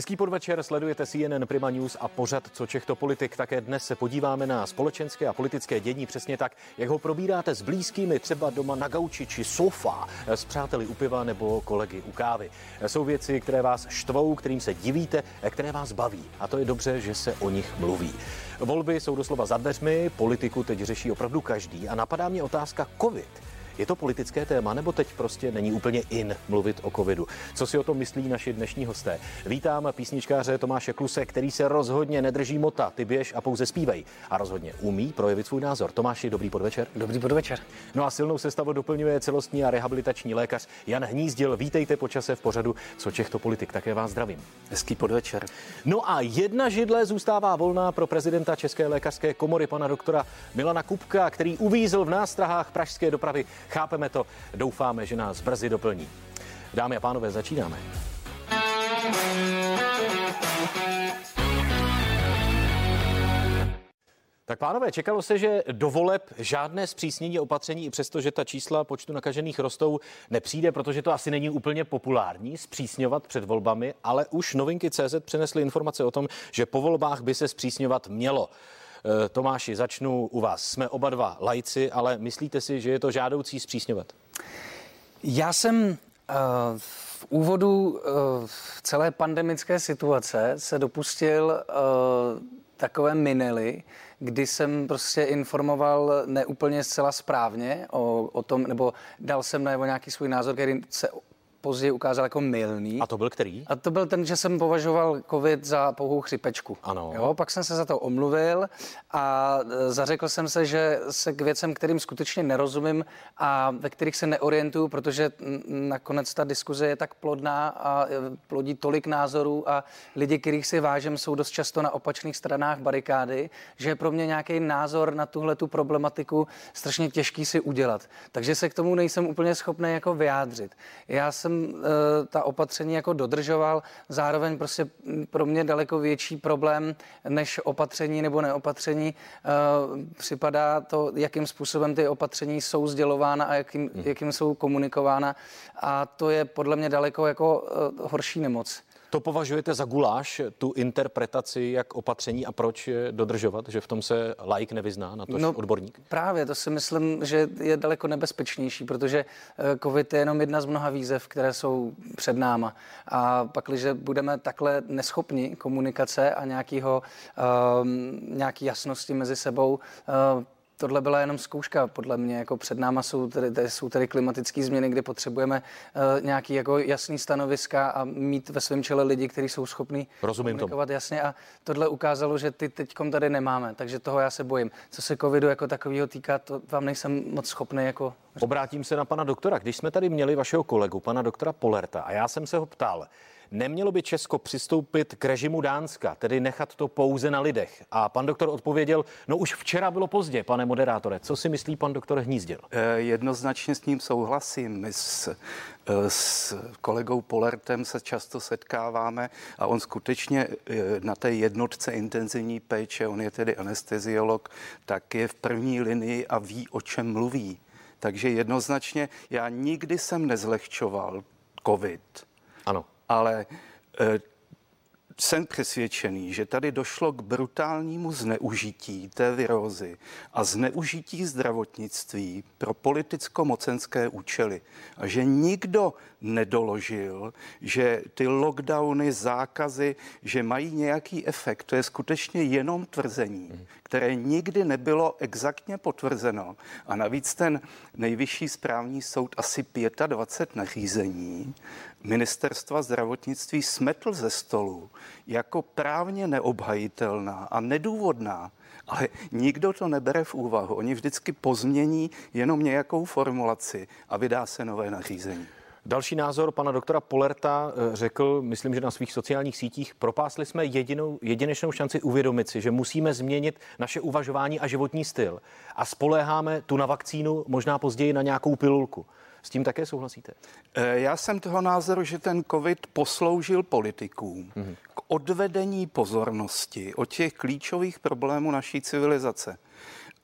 Hezký podvečer, sledujete CNN Prima News a pořad Co Čechto politik. Také dnes se podíváme na společenské a politické dění přesně tak, jak ho probíráte s blízkými třeba doma na gauči či sofa, s přáteli u piva nebo kolegy u kávy. Jsou věci, které vás štvou, kterým se divíte, které vás baví. A to je dobře, že se o nich mluví. Volby jsou doslova za dveřmi, politiku teď řeší opravdu každý a napadá mě otázka COVID. Je to politické téma, nebo teď prostě není úplně in mluvit o covidu? Co si o tom myslí naši dnešní hosté? Vítám písničkáře Tomáše Kluse, který se rozhodně nedrží mota, ty běž a pouze zpívej. A rozhodně umí projevit svůj názor. Tomáši, dobrý podvečer. Dobrý podvečer. No a silnou sestavu doplňuje celostní a rehabilitační lékař Jan Hnízdil. Vítejte počase v pořadu Co Čechto politik. Také vás zdravím. Hezký podvečer. No a jedna židle zůstává volná pro prezidenta České lékařské komory, pana doktora Milana Kupka, který uvízl v nástrahách pražské dopravy Chápeme to, doufáme, že nás brzy doplní. Dámy a pánové, začínáme. Tak pánové, čekalo se, že do voleb žádné zpřísnění opatření, i přesto, že ta čísla počtu nakažených rostou, nepřijde, protože to asi není úplně populární zpřísňovat před volbami, ale už novinky CZ přinesly informace o tom, že po volbách by se zpřísňovat mělo. Eh, Tomáši, začnu u vás. Jsme oba dva lajci, ale myslíte si, že je to žádoucí zpřísňovat? Já jsem uh, v úvodu uh, celé pandemické situace se dopustil takové minely, kdy jsem prostě informoval neúplně zcela správně o, o tom, nebo dal jsem najevo nějaký svůj názor, který se později ukázal jako milný. A to byl který? A to byl ten, že jsem považoval covid za pouhou chřipečku. Ano. Jo, pak jsem se za to omluvil a e, zařekl jsem se, že se k věcem, kterým skutečně nerozumím a ve kterých se neorientuju, protože nakonec ta diskuze je tak plodná a e, plodí tolik názorů a lidi, kterých si vážím, jsou dost často na opačných stranách barikády, že je pro mě nějaký názor na tuhle tu problematiku strašně těžký si udělat. Takže se k tomu nejsem úplně schopný jako vyjádřit. Já jsem jsem uh, ta opatření jako dodržoval, zároveň prostě pro mě daleko větší problém než opatření nebo neopatření uh, připadá to, jakým způsobem ty opatření jsou sdělována a jakým, hmm. jakým jsou komunikována a to je podle mě daleko jako uh, horší nemoc. To považujete za guláš, tu interpretaci, jak opatření a proč je dodržovat, že v tom se like nevyzná, na to no, odborník? Právě, to si myslím, že je daleko nebezpečnější, protože eh, COVID je jenom jedna z mnoha výzev, které jsou před náma. A pak, když budeme takhle neschopni komunikace a nějakýho, um, nějaký jasnosti mezi sebou, uh, tohle byla jenom zkouška, podle mě, jako před náma jsou tady, tady jsou tady klimatické změny, kde potřebujeme uh, nějaký jako jasný stanoviska a mít ve svém čele lidi, kteří jsou schopní Rozumím komunikovat tomu. jasně a tohle ukázalo, že ty teďkom tady nemáme, takže toho já se bojím. Co se covidu jako takového týká, to vám nejsem moc schopný jako... Obrátím se na pana doktora. Když jsme tady měli vašeho kolegu, pana doktora Polerta, a já jsem se ho ptal, Nemělo by Česko přistoupit k režimu Dánska, tedy nechat to pouze na lidech? A pan doktor odpověděl, no už včera bylo pozdě, pane moderátore. Co si myslí pan doktor Hnízdil? Eh, jednoznačně s ním souhlasím. My s, eh, s kolegou Polertem se často setkáváme a on skutečně eh, na té jednotce intenzivní péče, on je tedy anesteziolog, tak je v první linii a ví, o čem mluví. Takže jednoznačně já nikdy jsem nezlehčoval COVID. Ano ale eh, jsem přesvědčený, že tady došlo k brutálnímu zneužití té virózy a zneužití zdravotnictví pro politicko-mocenské účely. A že nikdo nedoložil, že ty lockdowny, zákazy, že mají nějaký efekt. To je skutečně jenom tvrzení, které nikdy nebylo exaktně potvrzeno. A navíc ten nejvyšší správní soud asi 25 nařízení ministerstva zdravotnictví smetl ze stolu jako právně neobhajitelná a nedůvodná. Ale nikdo to nebere v úvahu. Oni vždycky pozmění jenom nějakou formulaci a vydá se nové nařízení. Další názor pana doktora Polerta eh, řekl, myslím, že na svých sociálních sítích, propásli jsme jedinou, jedinečnou šanci uvědomit si, že musíme změnit naše uvažování a životní styl a spoléháme tu na vakcínu, možná později na nějakou pilulku. S tím také souhlasíte? Eh, já jsem toho názoru, že ten COVID posloužil politikům mm-hmm. k odvedení pozornosti od těch klíčových problémů naší civilizace.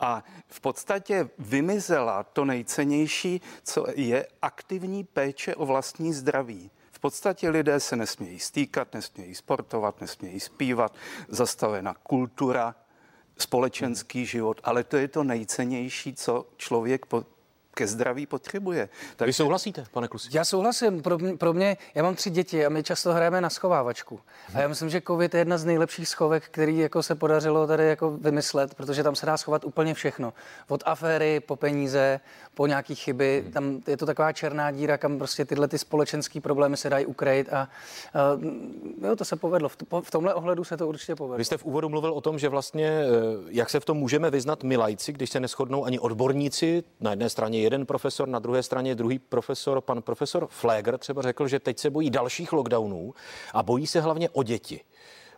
A v podstatě vymizela to nejcennější, co je aktivní péče o vlastní zdraví. V podstatě lidé se nesmějí stýkat, nesmějí sportovat, nesmějí zpívat, zastavena kultura, společenský život, ale to je to nejcennější, co člověk ke zdraví potřebuje. Tak... Vy souhlasíte, pane Klusi? Já souhlasím. Pro mě, pro mě, já mám tři děti a my často hrajeme na schovávačku. A já myslím, že COVID je jedna z nejlepších schovek, který jako se podařilo tady jako vymyslet, protože tam se dá schovat úplně všechno. Od aféry po peníze, po nějaký chyby. Hmm. Tam je to taková černá díra, kam prostě tyhle ty společenské problémy se dají ukrejt a, a jo, to se povedlo. V, v tomhle ohledu se to určitě povedlo. Vy jste v úvodu mluvil o tom, že vlastně, eh, jak se v tom můžeme vyznat my lajci, když se neschodnou ani odborníci, na jedné straně jeden profesor, na druhé straně druhý profesor, pan profesor Flegr třeba řekl, že teď se bojí dalších lockdownů a bojí se hlavně o děti.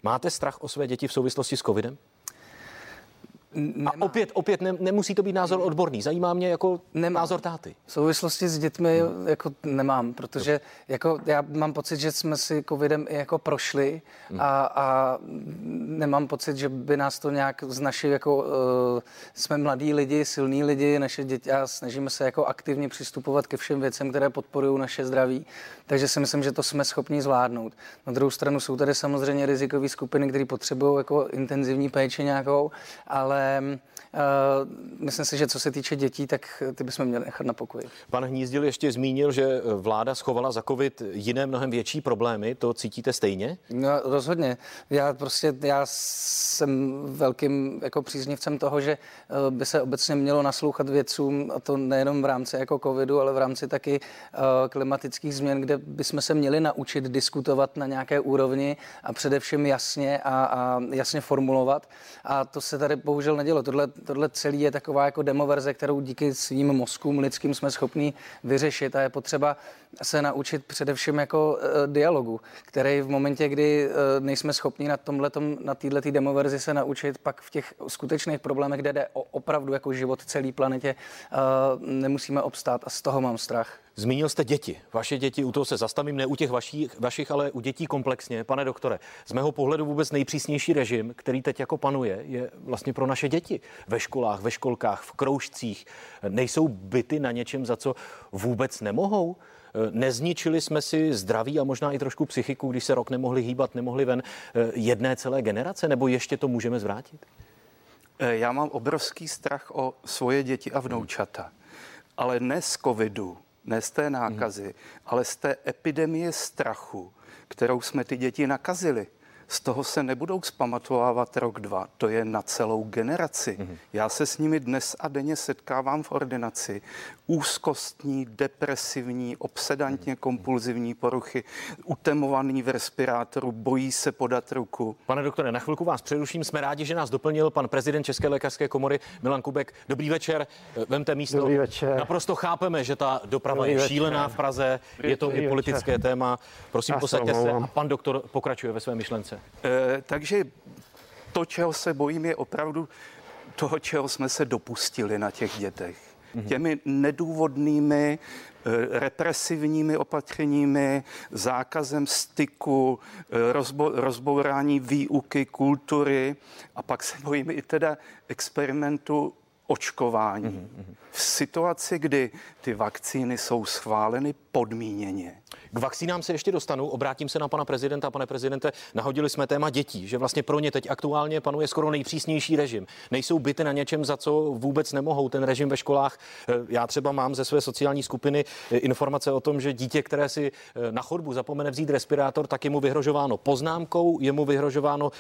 Máte strach o své děti v souvislosti s covidem? Nemá. A opět, opět ne, nemusí to být názor odborný. Zajímá mě jako nemá. názor táty. V souvislosti s dětmi jako nemám, protože jako já mám pocit, že jsme si covidem i jako prošli hmm. a, a nemám pocit, že by nás to nějak z naší jako uh, jsme mladí lidi, silní lidi, naše děti a snažíme se jako aktivně přistupovat ke všem věcem, které podporují naše zdraví. Takže si myslím, že to jsme schopni zvládnout. Na druhou stranu jsou tady samozřejmě rizikové skupiny, které potřebují jako intenzivní péči nějakou, ale uh, myslím si, že co se týče dětí, tak ty bychom měli nechat na pokoji. Pan Hnízdil ještě zmínil, že vláda schovala za covid jiné mnohem větší problémy. To cítíte stejně? No, rozhodně. Já prostě, já jsem velkým jako příznivcem toho, že uh, by se obecně mělo naslouchat vědcům, a to nejenom v rámci jako covidu, ale v rámci taky uh, klimatických změn, kde bychom se měli naučit diskutovat na nějaké úrovni a především jasně a, a jasně formulovat. A to se tady bohužel nedělo. Tohle, tohle celý je taková jako demoverze, kterou díky svým mozkům lidským jsme schopni vyřešit a je potřeba se naučit především jako uh, dialogu, který v momentě, kdy uh, nejsme schopni na tomhletom, na této demoverzi se naučit, pak v těch skutečných problémech, kde jde o opravdu jako život celé planetě, uh, nemusíme obstát a z toho mám strach. Zmínil jste děti. Vaše děti, u toho se zastavím, ne u těch vašich, vašich, ale u dětí komplexně. Pane doktore, z mého pohledu vůbec nejpřísnější režim, který teď jako panuje, je vlastně pro naše děti. Ve školách, ve školkách, v kroužcích. Nejsou byty na něčem, za co vůbec nemohou? Nezničili jsme si zdraví a možná i trošku psychiku, když se rok nemohli hýbat, nemohli ven jedné celé generace, nebo ještě to můžeme zvrátit? Já mám obrovský strach o svoje děti a vnoučata, ale ne z covidu, ne z té nákazy, hmm. ale z té epidemie strachu, kterou jsme ty děti nakazili z toho se nebudou zpamatovávat rok, dva. To je na celou generaci. Mm-hmm. Já se s nimi dnes a denně setkávám v ordinaci. Úzkostní, depresivní, obsedantně mm-hmm. kompulzivní poruchy, utemovaný v respirátoru, bojí se podat ruku. Pane doktore, na chvilku vás přeruším. Jsme rádi, že nás doplnil pan prezident České lékařské komory Milan Kubek. Dobrý večer, vemte místo. Dobrý večer. Naprosto chápeme, že ta doprava Dobrý je večer. šílená v Praze, Dobrý je to Dobrý i politické večer. téma. Prosím, posaďte se a pan doktor pokračuje ve své myšlence. E, takže to, čeho se bojím, je opravdu toho, čeho jsme se dopustili na těch dětech. Mm-hmm. Těmi nedůvodnými eh, represivními opatřeními, zákazem styku, eh, rozbo- rozbourání výuky, kultury a pak se bojíme i teda experimentu očkování. Mm-hmm. V situaci, kdy ty vakcíny jsou schváleny podmíněně, k vakcínám se ještě dostanu. Obrátím se na pana prezidenta. Pane prezidente, nahodili jsme téma dětí, že vlastně pro ně teď aktuálně panuje skoro nejpřísnější režim. Nejsou byty na něčem, za co vůbec nemohou ten režim ve školách. Eh, já třeba mám ze své sociální skupiny eh, informace o tom, že dítě, které si eh, na chodbu zapomene vzít respirátor, tak je mu vyhrožováno poznámkou, je mu vyhrožováno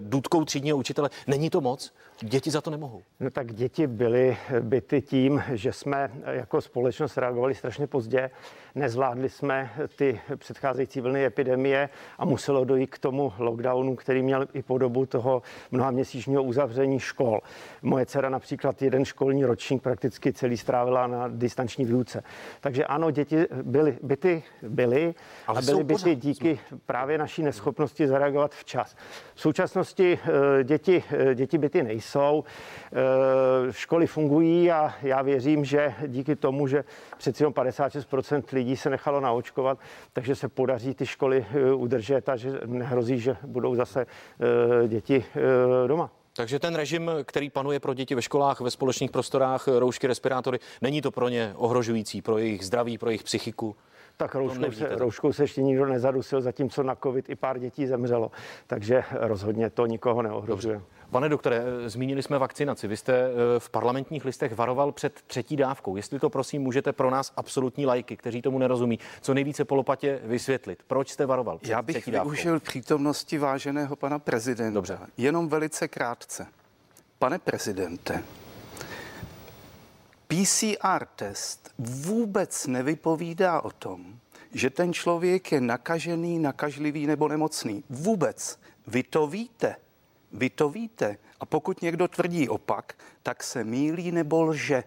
dudkou třídního učitele. Není to moc? Děti za to nemohou. No tak děti byly byty tím, že jsme jako společnost reagovali strašně pozdě. Nezvládli jsme ty předcházející vlny epidemie a muselo dojít k tomu lockdownu, který měl i podobu toho mnoha měsíčního uzavření škol. Moje dcera například jeden školní ročník prakticky celý strávila na distanční výuce. Takže ano, děti byly, byty byly Ale a byly byty pořád. díky právě naší neschopnosti zareagovat včas. V současnosti eh, děti, eh, děti byty nejsou, eh, školy fungují a já věřím, že díky tomu, že přeci 56% lidí se nechalo naočkovat, takže se podaří ty školy udržet a že nehrozí, že budou zase děti doma. Takže ten režim, který panuje pro děti ve školách, ve společných prostorách, roušky, respirátory, není to pro ně ohrožující, pro jejich zdraví, pro jejich psychiku? Tak rouškou se, rouškou se ještě nikdo nezadusil, zatímco na covid i pár dětí zemřelo. Takže rozhodně to nikoho neohrožuje. Dobře. Pane doktore, zmínili jsme vakcinaci. Vy jste eh, v parlamentních listech varoval před třetí dávkou. Jestli to prosím můžete pro nás absolutní lajky, kteří tomu nerozumí, co nejvíce polopatě vysvětlit. Proč jste varoval? Před Já bych třetí využil dávkou? přítomnosti váženého pana prezidenta. Dobře. Jenom velice krátce. Pane prezidente, PCR test vůbec nevypovídá o tom, že ten člověk je nakažený, nakažlivý nebo nemocný. Vůbec. Vy to víte. Vy to víte. A pokud někdo tvrdí opak, tak se mílí nebo lže.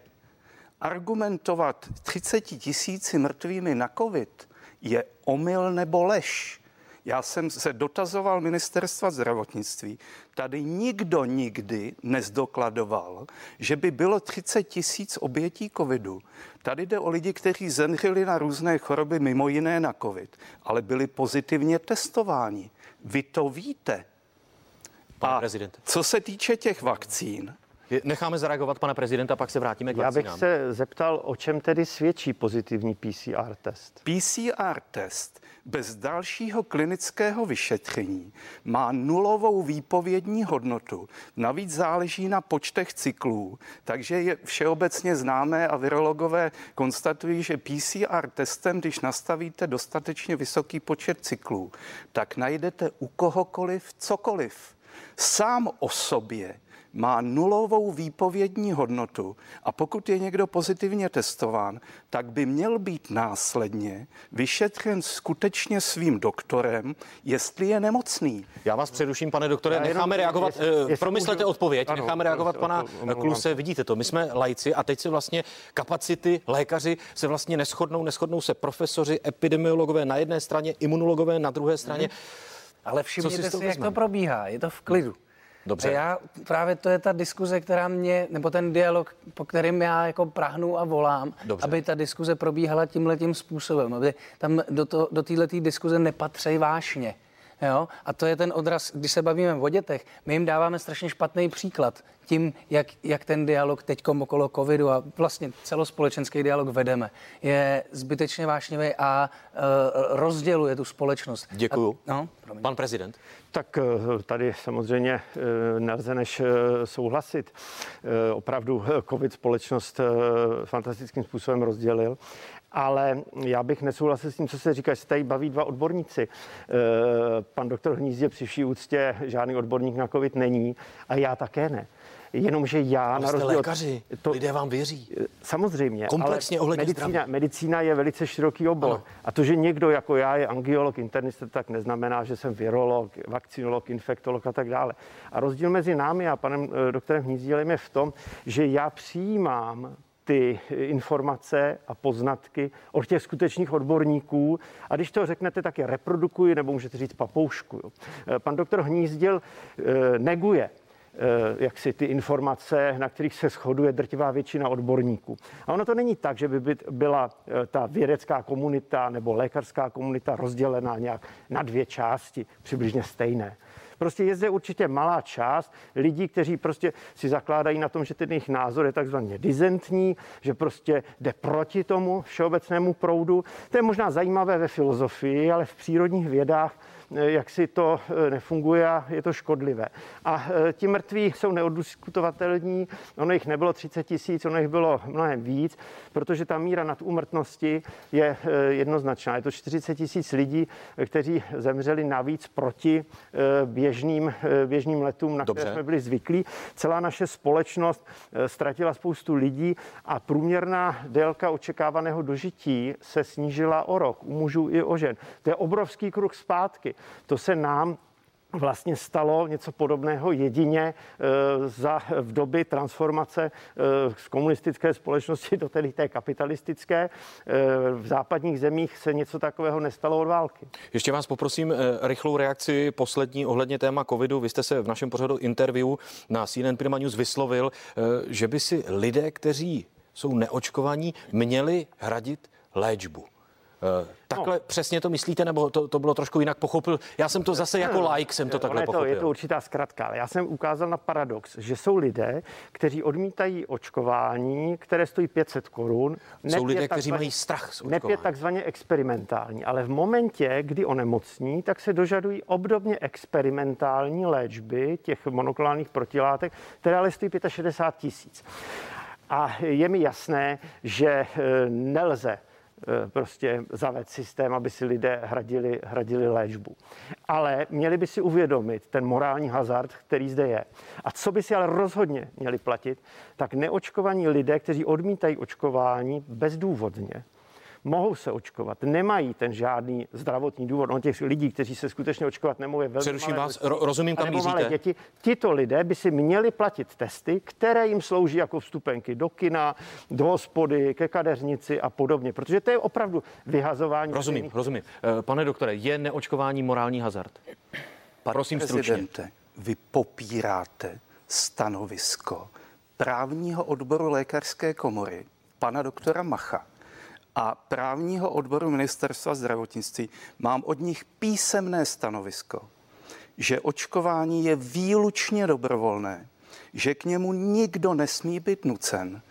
Argumentovat 30 tisíci mrtvými na covid je omyl nebo lež. Já jsem se dotazoval ministerstva zdravotnictví. Tady nikdo nikdy nezdokladoval, že by bylo 30 tisíc obětí covidu. Tady jde o lidi, kteří zemřeli na různé choroby, mimo jiné na covid, ale byli pozitivně testováni. Vy to víte. Pane A prezident. co se týče těch vakcín, Necháme zareagovat pana prezidenta, pak se vrátíme k Já bych se zeptal, o čem tedy svědčí pozitivní PCR test? PCR test bez dalšího klinického vyšetření má nulovou výpovědní hodnotu. Navíc záleží na počtech cyklů, takže je všeobecně známé a virologové konstatují, že PCR testem, když nastavíte dostatečně vysoký počet cyklů, tak najdete u kohokoliv cokoliv. Sám o sobě má nulovou výpovědní hodnotu a pokud je někdo pozitivně testován, tak by měl být následně vyšetřen skutečně svým doktorem, jestli je nemocný. Já vás přeruším, pane doktore, Já necháme jenom, reagovat, jestli, jestli promyslete můžu, odpověď, ano, necháme reagovat pana ano, Kluse, vidíte to, my jsme lajci a teď se vlastně kapacity, lékaři se vlastně neschodnou, neschodnou se profesoři, epidemiologové na jedné straně, imunologové na druhé straně. Hmm. Ale všimněte si, jak to probíhá, je to v klidu. Dobře. A já právě to je ta diskuze, která mě, nebo ten dialog, po kterým já jako prahnu a volám, Dobře. aby ta diskuze probíhala tímhle tím způsobem, aby tam do, to, do této diskuze nepatří vášně. Jo? A to je ten odraz, když se bavíme o dětech, my jim dáváme strašně špatný příklad tím, jak, jak ten dialog teď okolo covidu a vlastně celospolečenský dialog vedeme, je zbytečně vášnivý a uh, rozděluje tu společnost. Děkuju. A, no, Pan prezident. Tak eh, tady samozřejmě eh, nelze než souhlasit. Opravdu COVID společnost fantastickým způsobem rozdělil ale já bych nesouhlasil s tím, co se říká, že se tady baví dva odborníci. Pan doktor Hnízdě při vší úctě žádný odborník na COVID není a já také ne. Jenomže já ale na rozdíl lékaři, to, lidé vám věří. Samozřejmě. Komplexně ohledně medicína, medicína je velice široký obor. Ano. A to, že někdo jako já je angiolog, internista, tak neznamená, že jsem virolog, vakcinolog, infektolog a tak dále. A rozdíl mezi námi a panem eh, doktorem Hnízdílem je v tom, že já přijímám ty informace a poznatky od těch skutečných odborníků. A když to řeknete, tak je reprodukuji, nebo můžete říct papouškuju. Eh, pan doktor Hnízdil eh, neguje Eh, jak si ty informace, na kterých se shoduje drtivá většina odborníků. A ono to není tak, že by byla ta vědecká komunita nebo lékařská komunita rozdělená nějak na dvě části, přibližně stejné. Prostě je zde určitě malá část lidí, kteří prostě si zakládají na tom, že ten jejich názor je takzvaně dizentní, že prostě jde proti tomu všeobecnému proudu. To je možná zajímavé ve filozofii, ale v přírodních vědách jak si to eh, nefunguje a je to škodlivé. A eh, ti mrtví jsou neodiskutovatelní, ono jich nebylo 30 tisíc, ono jich bylo mnohem víc, protože ta míra nadúmrtnosti je jednoznačná. Je to 40 tisíc lidí, kteří zemřeli navíc proti běžným, běžným letům, na Dobře. které jsme byli zvyklí. Celá naše společnost ztratila spoustu lidí a průměrná délka očekávaného dožití se snížila o rok u mužů i o žen. To je obrovský kruh zpátky. To se nám vlastně stalo něco podobného jedině e, za, v doby transformace e, z komunistické společnosti do tedy té kapitalistické. E, v západních zemích se něco takového nestalo od války. Ještě vás poprosím rychlou reakci poslední ohledně téma covidu. Vy jste se v našem pořadu interview na CNN Prima News vyslovil, že by si lidé, kteří jsou neočkovaní, měli hradit léčbu. Uh, takhle no. přesně to myslíte, nebo to, to bylo trošku jinak pochopil? Já jsem to zase jako like jsem to takhle je to, pochopil. Je to určitá zkratka, ale já jsem ukázal na paradox, že jsou lidé, kteří odmítají očkování, které stojí 500 korun. Jsou lidé, kteří mají strach z očkování. je takzvaně experimentální, ale v momentě, kdy onemocní, tak se dožadují obdobně experimentální léčby těch monoklonálních protilátek, které ale stojí 65 tisíc. A je mi jasné, že eh, nelze Eh, prostě zavést systém, aby si lidé hradili, hradili léčbu. Ale měli by si uvědomit ten morální hazard, který zde je. A co by si ale rozhodně měli platit, tak neočkovaní lidé, kteří odmítají očkování bezdůvodně, mohou se očkovat, nemají ten žádný zdravotní důvod. On těch lidí, kteří se skutečně očkovat nemohou, je velmi Přeruším vás, ro- rozumím, kam míříte. děti. Tito lidé by si měli platit testy, které jim slouží jako vstupenky do kina, do hospody, ke kadeřnici a podobně, protože to je opravdu vyhazování. Rozumím, stejných... rozumím. Eh, pane doktore, je neočkování morální hazard? Prosím stručně. Vy popíráte stanovisko právního odboru lékařské komory pana doktora Macha, a právního odboru ministerstva zdravotnictví mám od nich písemné stanovisko, že očkování je výlučně dobrovolné, že k němu nikdo nesmí být nucen,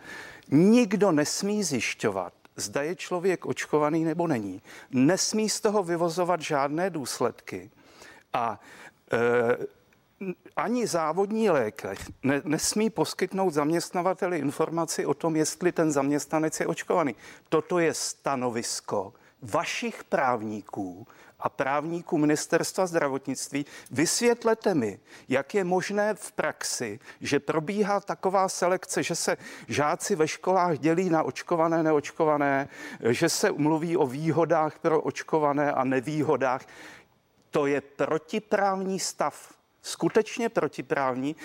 nikdo nesmí zjišťovat, zda je člověk očkovaný nebo není. Nesmí z toho vyvozovat žádné důsledky. A e, ani závodní lékař ne, nesmí poskytnout zaměstnavateli informaci o tom, jestli ten zaměstnanec je očkovaný. Toto je stanovisko vašich právníků a právníků ministerstva zdravotnictví. Vysvětlete mi, jak je možné v praxi, že probíhá taková selekce, že se žáci ve školách dělí na očkované, neočkované, že se mluví o výhodách pro očkované a nevýhodách. To je protiprávní stav skutečně protiprávní.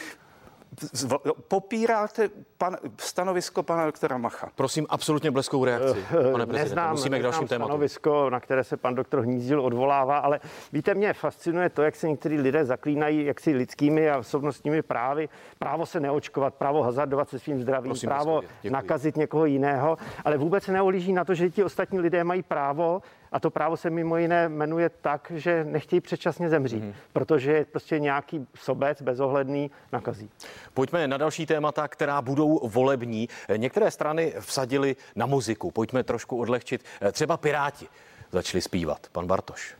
Popíráte pan, stanovisko pana doktora Macha? Prosím, absolutně bleskou reakci, eh, pane Neznám, Musíme k dalším tématu. stanovisko, na které se pan doktor Hnízdil odvolává, ale víte, mě fascinuje to, jak se někteří lidé zaklínají jaksi lidskými a osobnostními právy. Právo se neočkovat, právo hazardovat se svým zdravím, Prosím, právo nakazit někoho jiného, ale vůbec se neolíží na to, že ti ostatní lidé mají právo a to právo se mimo jiné jmenuje tak, že nechtějí předčasně zemřít, mm-hmm. protože je prostě nějaký sobec bezohledný nakazí. Pojďme na další témata, která budou volební. Některé strany vsadili na muziku. Pojďme trošku odlehčit. Třeba Piráti začali zpívat. Pan Bartoš.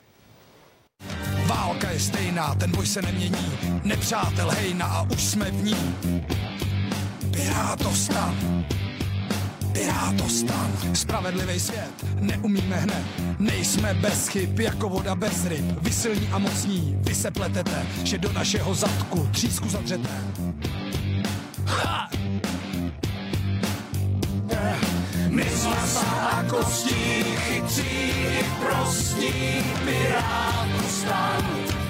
Válka je stejná, ten boj se nemění. Nepřátel hejna a už jsme v ní. Pirátostan. Pirátostan, spravedlivý svět, neumíme hned, nejsme bez chyb, jako voda bez ryb, vy silní a mocní, vy se pletete, že do našeho zadku třísku zadřete. Ha! My jsme a kostí, chytří i prostí, Pirátostan.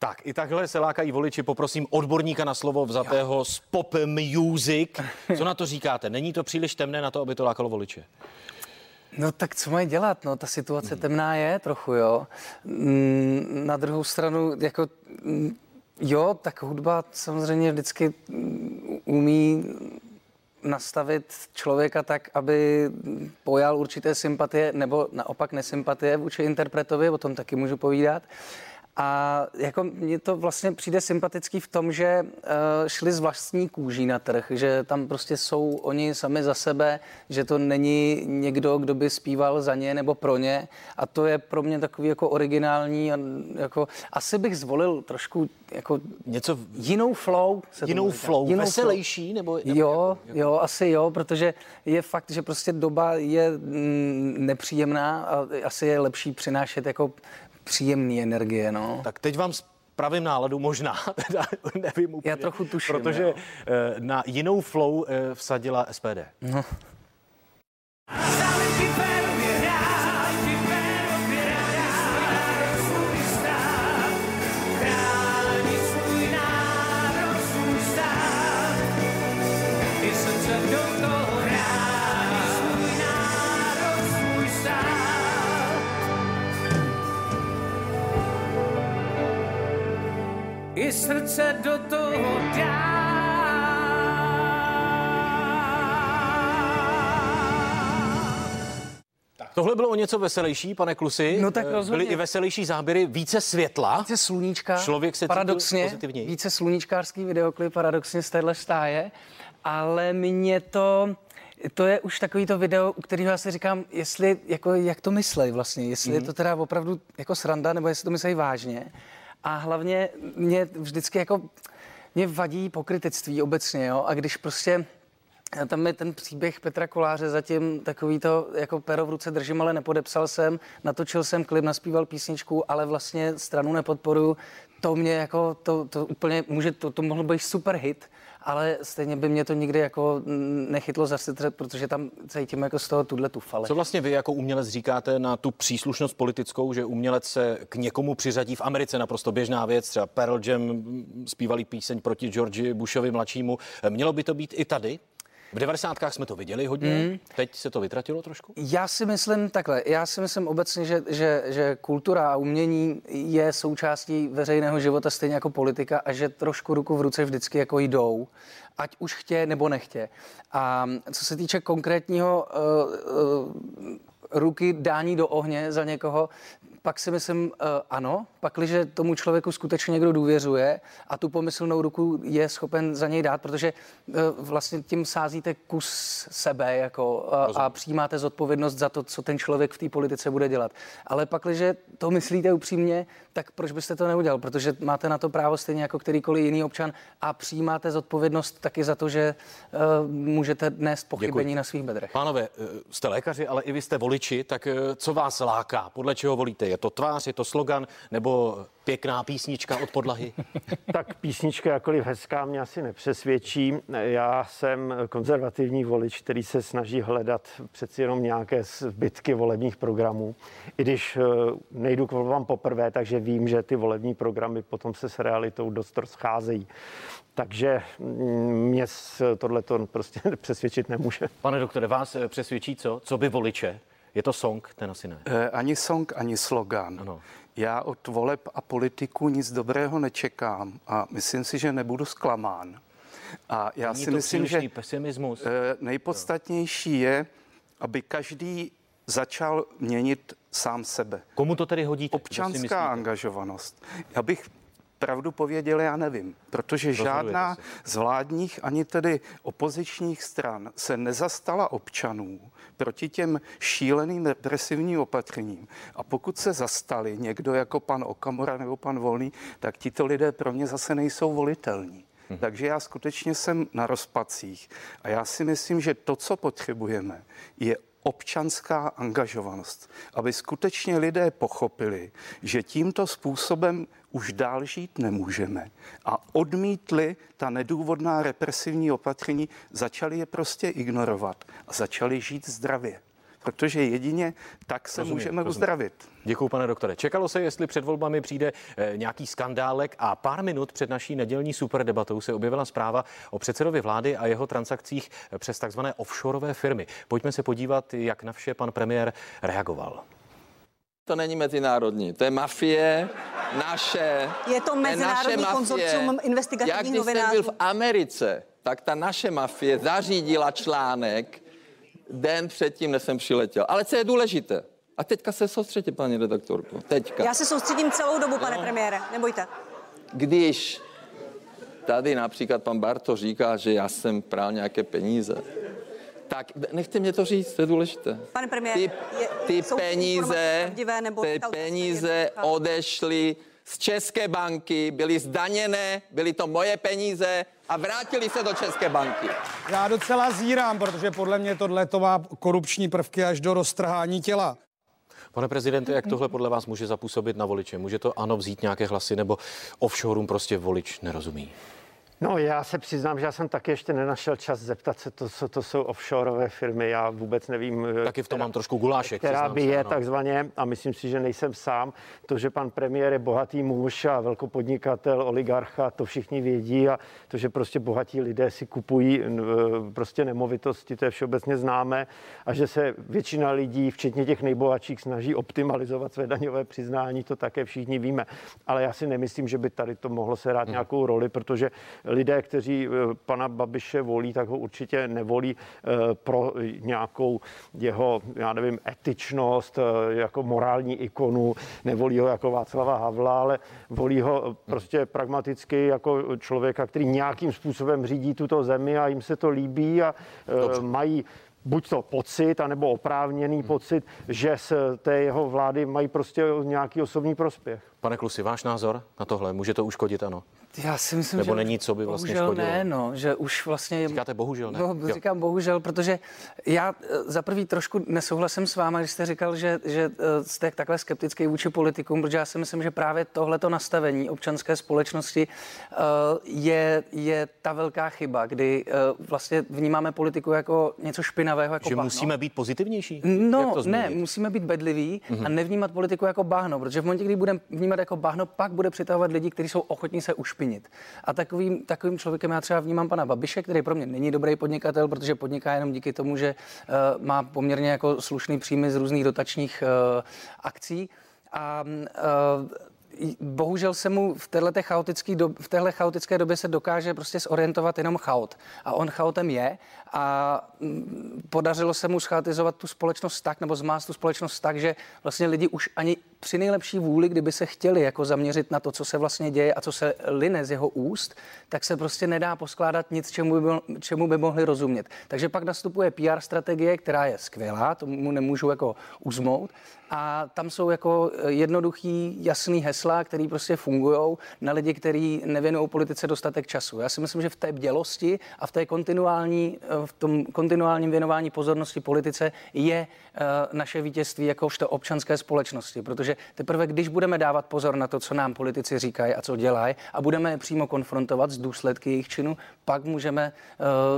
Tak, i takhle se lákají voliči. Poprosím odborníka na slovo vzatého z pop music. Co na to říkáte? Není to příliš temné na to, aby to lákalo voliče? No tak co mají dělat? No ta situace hmm. temná je trochu, jo. Mm, na druhou stranu, jako mm, jo, tak hudba samozřejmě vždycky mm, umí nastavit člověka tak, aby pojal určité sympatie nebo naopak nesympatie vůči interpretovi, o tom taky můžu povídat. A jako mně to vlastně přijde sympatický v tom, že uh, šli z vlastní kůží na trh, že tam prostě jsou oni sami za sebe, že to není někdo, kdo by zpíval za ně nebo pro ně. A to je pro mě takový jako originální. A jako, asi bych zvolil trošku jako něco jinou flow. Se jinou flow, jinou veselější? Flow. Nebo, nebo jo, jako, jo, asi jo, protože je fakt, že prostě doba je mm, nepříjemná a asi je lepší přinášet jako příjemné energie. No. Tak teď vám pravým náladu možná, teda nevím úplně. Já trochu tuším. Protože jo. Eh, na jinou flow eh, vsadila SPD. No. Srdce do toho dá. Tohle bylo o něco veselější, pane Klusi. No tak Eh, rozhodně. Byly i veselější záběry, více světla. Více sluníčka. Člověk se paradoxně, pozitivněji. více sluníčkářský videoklip paradoxně z téhle stáje, ale mě to, to je už takový to video, u kterého já si říkám, jestli, jako, jak to myslej vlastně, jestli Mhm. mm-hmm. je to teda opravdu jako sranda, nebo jestli to myslej vážně. A hlavně mě vždycky jako, mě vadí pokrytectví obecně, jo, a když prostě a tam je ten příběh Petra Koláře zatím takový to, jako pero v ruce držím, ale nepodepsal jsem, natočil jsem klip, naspíval písničku, ale vlastně stranu nepodporuju. To mě jako, to, to úplně může, to, to mohlo být super hit, ale stejně by mě to nikdy jako nechytlo za srdce, protože tam cítím jako z toho tuhle tu fale. Co vlastně vy jako umělec říkáte na tu příslušnost politickou, že umělec se k někomu přiřadí v Americe naprosto běžná věc, třeba Pearl Jam zpívali píseň proti Georgi Bushovi mladšímu. Mělo by to být i tady? V 90. jsme to viděli hodně, mm. teď se to vytratilo trošku? Já si myslím takhle, já si myslím obecně, že, že, že kultura a umění je součástí veřejného života stejně jako politika a že trošku ruku v ruce vždycky jako jdou, ať už chtě nebo nechtě. A co se týče konkrétního uh, uh, ruky dání do ohně za někoho, pak si myslím, uh, ano, pakliže tomu člověku skutečně někdo důvěřuje a tu pomyslnou ruku je schopen za něj dát, protože uh, vlastně tím sázíte kus sebe jako, uh, a přijímáte zodpovědnost za to, co ten člověk v té politice bude dělat. Ale pakliže to myslíte upřímně, tak proč byste to neudělal? Protože máte na to právo stejně jako kterýkoliv jiný občan a přijímáte zodpovědnost taky za to, že uh, můžete nést pochybení Děkuji. na svých bedrech. Pánové, eh, jste lékaři, ale i vy jste voliči, tak eh, co vás láká? Podle čeho volíte? Je to tvář, je to slogan nebo pěkná písnička od podlahy? Tak písnička jakoliv hezká mě asi nepřesvědčí. Já jsem konzervativní volič, který se snaží hledat přeci jenom nějaké zbytky volebních programů. I když eh, nejdu k volbám poprvé, takže vím, že ty volební programy potom se s realitou dost rozcházejí. Takže mm, mě tohle to prostě přesvědčit nemůže. Pane doktore, vás eh, přesvědčí co? Co by voliče? Je to song? Ten asi ne. Eh, Ani song, ani slogan. Ano. Já od voleb a politiků nic dobrého nečekám a myslím si, že nebudu zklamán. A já Není si myslím, že pesimismus. eh, nejpodstatnější je, aby každý začal měnit sám sebe. Komu to tedy hodíte? Občanská angažovanost. Já bych pravdu pověděl, já nevím, protože žádná z vládních ani tedy opozičních stran se nezastala občanů proti těm šíleným represivním opatřením. A pokud se zastali někdo jako pan Okamura nebo pan Volný, tak tito lidé pro mě zase nejsou volitelní. Hm. Takže já skutečně jsem na rozpacích a já si myslím, že to, co potřebujeme, je občanská angažovanost, aby skutečně lidé pochopili, že tímto způsobem už dál žít nemůžeme a odmítli ta nedůvodná represivní opatření, začali je prostě ignorovat a začali žít zdravě. Protože jedině tak se Rozumím, můžeme rozumím. uzdravit. Děkuji, pane doktore. Čekalo se, jestli před volbami přijde eh, nějaký skandálek a pár minut před naší nedělní superdebatou se objevila zpráva o předsedovi vlády a jeho transakcích eh, přes takzvané offshoreové firmy. Pojďme se podívat, jak na vše pan premiér reagoval. To není mezinárodní, to je mafie, naše. Je to je mezinárodní naše konzorcium mafie. investigativních Jak když jsem novinářů. byl v Americe, tak ta naše mafie zařídila článek den předtím, než jsem přiletěl. Ale co je důležité? A teďka se soustředě, paní redaktorko. Teďka. Já se soustředím celou dobu, pane premiére, nebojte. Když tady například pan Barto říká, že já jsem prál nějaké peníze, tak nechte mě to říct, to je důležité. Pane premiére, ty, je- ty peníze, pravdivé nebo ty peníze odešly z České banky, byly zdaněné, byly to moje peníze a vrátili se do České banky. Já docela zírám, protože podle mě tohle to má korupční prvky až do roztrhání těla. Pane prezidente, jak tohle podle vás může zapůsobit na voliče? Může to ano vzít nějaké hlasy nebo offshoreům prostě volič nerozumí? No, já se přiznám, že já jsem taky ještě nenašel čas zeptat se, to, co to jsou offshoreové firmy. Já vůbec nevím, Taky v tom mám trošku gulášek. která by se, je ano. takzvaně, a myslím si, že nejsem sám, to, že pan premiér je bohatý muž a velkopodnikatel, oligarcha, to všichni vědí a to, že prostě bohatí lidé si kupují v- prostě nemovitosti, to je všeobecně známé a že se většina lidí, včetně těch nejbohatších, snaží optimalizovat své daňové přiznání, to také všichni víme. Ale já si nemyslím, že by tady to mohlo se hrát nějakou roli, protože lidé, kteří eh, pana Babiše volí, tak ho určitě nevolí eh, pro nějakou jeho, já nevím, etičnost, jako morální ikonu, nevolí ho jako Václava Havla, ale volí ho prostě pragmaticky jako člověka, který nějakým způsobem řídí tuto zemi a jim se to líbí a Dobře. mají buď to pocit, anebo oprávněný hmm. pocit, že z té jeho vlády mají prostě nějaký osobní prospěch. Pane Klusi, váš názor na tohle? Může to uškodit, ano? Já si myslím, Nebo že není, co by vlastně bohužel škodilo? ne, no, že už vlastně... Říkáte bohužel ne? No, říkám bohužel, protože já eh, za prvý trošku nesouhlasím s váma, když jste říkal, že, že eh, jste takhle skeptický vůči politikům, protože já si myslím, že právě tohleto nastavení občanské společnosti eh, je, je ta velká chyba, kdy vlastně vnímáme politiku jako něco špinavého, jako Že bahno. musíme být pozitivnější? No, ne, musíme být bedliví mm-hmm. a nevnímat politiku jako bahno, protože v momentě, kdy budeme vnímat jako bahno, pak bude přitahovat lidi, kteří jsou ochotní se ušpinit. A takovým, takovým člověkem já třeba vnímám pana Babiše, který pro mě není dobrý podnikatel, protože podniká jenom díky tomu, že uh, má poměrně jako slušný příjmy z různých dotačních uh, akcí. A uh, bohužel se mu v téhle, chaotické dob, v téhle chaotické době se dokáže prostě zorientovat jenom chaot. A on chaotem je a mm, podařilo se mu schaotizovat tu společnost tak, nebo zmást tu společnost tak, že vlastně lidi už ani při nejlepší vůli, kdyby se chtěli jako zaměřit na to, co se vlastně děje a co se line z jeho úst, tak se prostě nedá poskládat nic, čemu by, čemu by mohli rozumět. Takže pak nastupuje PR strategie, která je skvělá, tomu nemůžu jako uzmout, a tam jsou jako jednoduchý, jasný hesla, který prostě fungují na lidi, kteří nevěnují politice dostatek času. Já si myslím, že v té bdělosti a v té kontinuální, v tom kontinuálním věnování pozornosti politice je uh, naše vítězství jakožto občanské společnosti, protože teprve, když budeme dávat pozor na to, co nám politici říkají a co dělají a budeme je přímo konfrontovat s důsledky jejich činu, pak můžeme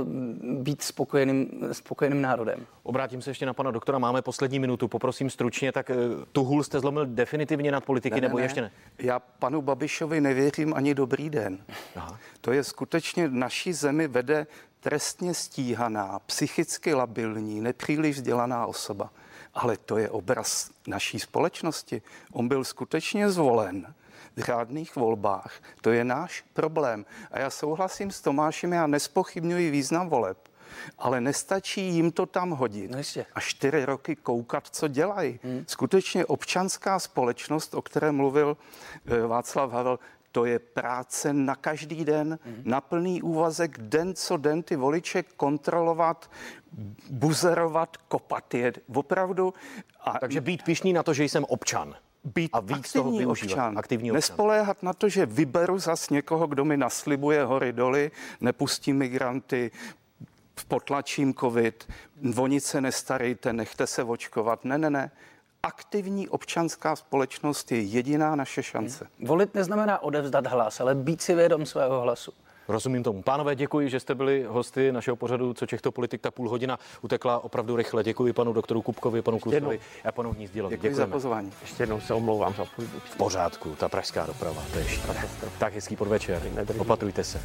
uh, být spokojeným, spokojeným národem. Obrátím se ještě na pana doktora, máme poslední minutu, poprosím stručně, tak tu hůl jste zlomil definitivně nad politiky, ne, nebo ne, ještě ne? Já panu Babišovi nevěřím ani dobrý den. Aha. To je skutečně naší zemi vede trestně stíhaná, psychicky labilní, nepříliš vzdělaná osoba. Ale to je obraz naší společnosti. On byl skutečně zvolen v řádných volbách. To je náš problém. A já souhlasím s Tomášem, já nespochybňuji význam voleb ale nestačí jim to tam hodit. No jistě. A čtyři roky koukat, co dělají. Hmm. Skutečně občanská společnost, o které mluvil eh, Václav Havel, to je práce na každý den, mm. na plný úvazek, den co den ty voliče kontrolovat, buzerovat, kopat je. Opravdu. A... Takže být pišný na to, že jsem občan být a víc aktivní toho občan. Aktivní občan. Nespoléhat na to, že vyberu zas někoho, kdo mi naslibuje hory doly, nepustí migranty, potlačím covid, o nic se nestarejte, nechte se očkovat. Ne, ne, ne. Aktivní občanská společnost je jediná naše šance. Hmm. Volit neznamená odevzdat hlas, ale být si vědom svého hlasu. Rozumím tomu. Pánové, děkuji, že jste byli hosty našeho pořadu, co Čechto politik, ta půl hodina utekla opravdu rychle. Děkuji panu doktoru Kupkovi, panu Klusovi a panu Hnízdilovi. Děkuji Děkujeme. za pozvání. Ještě jednou se omlouvám za V pořádku, ta pražská doprava, to je šílené. Tak hezký podvečer, opatrujte se.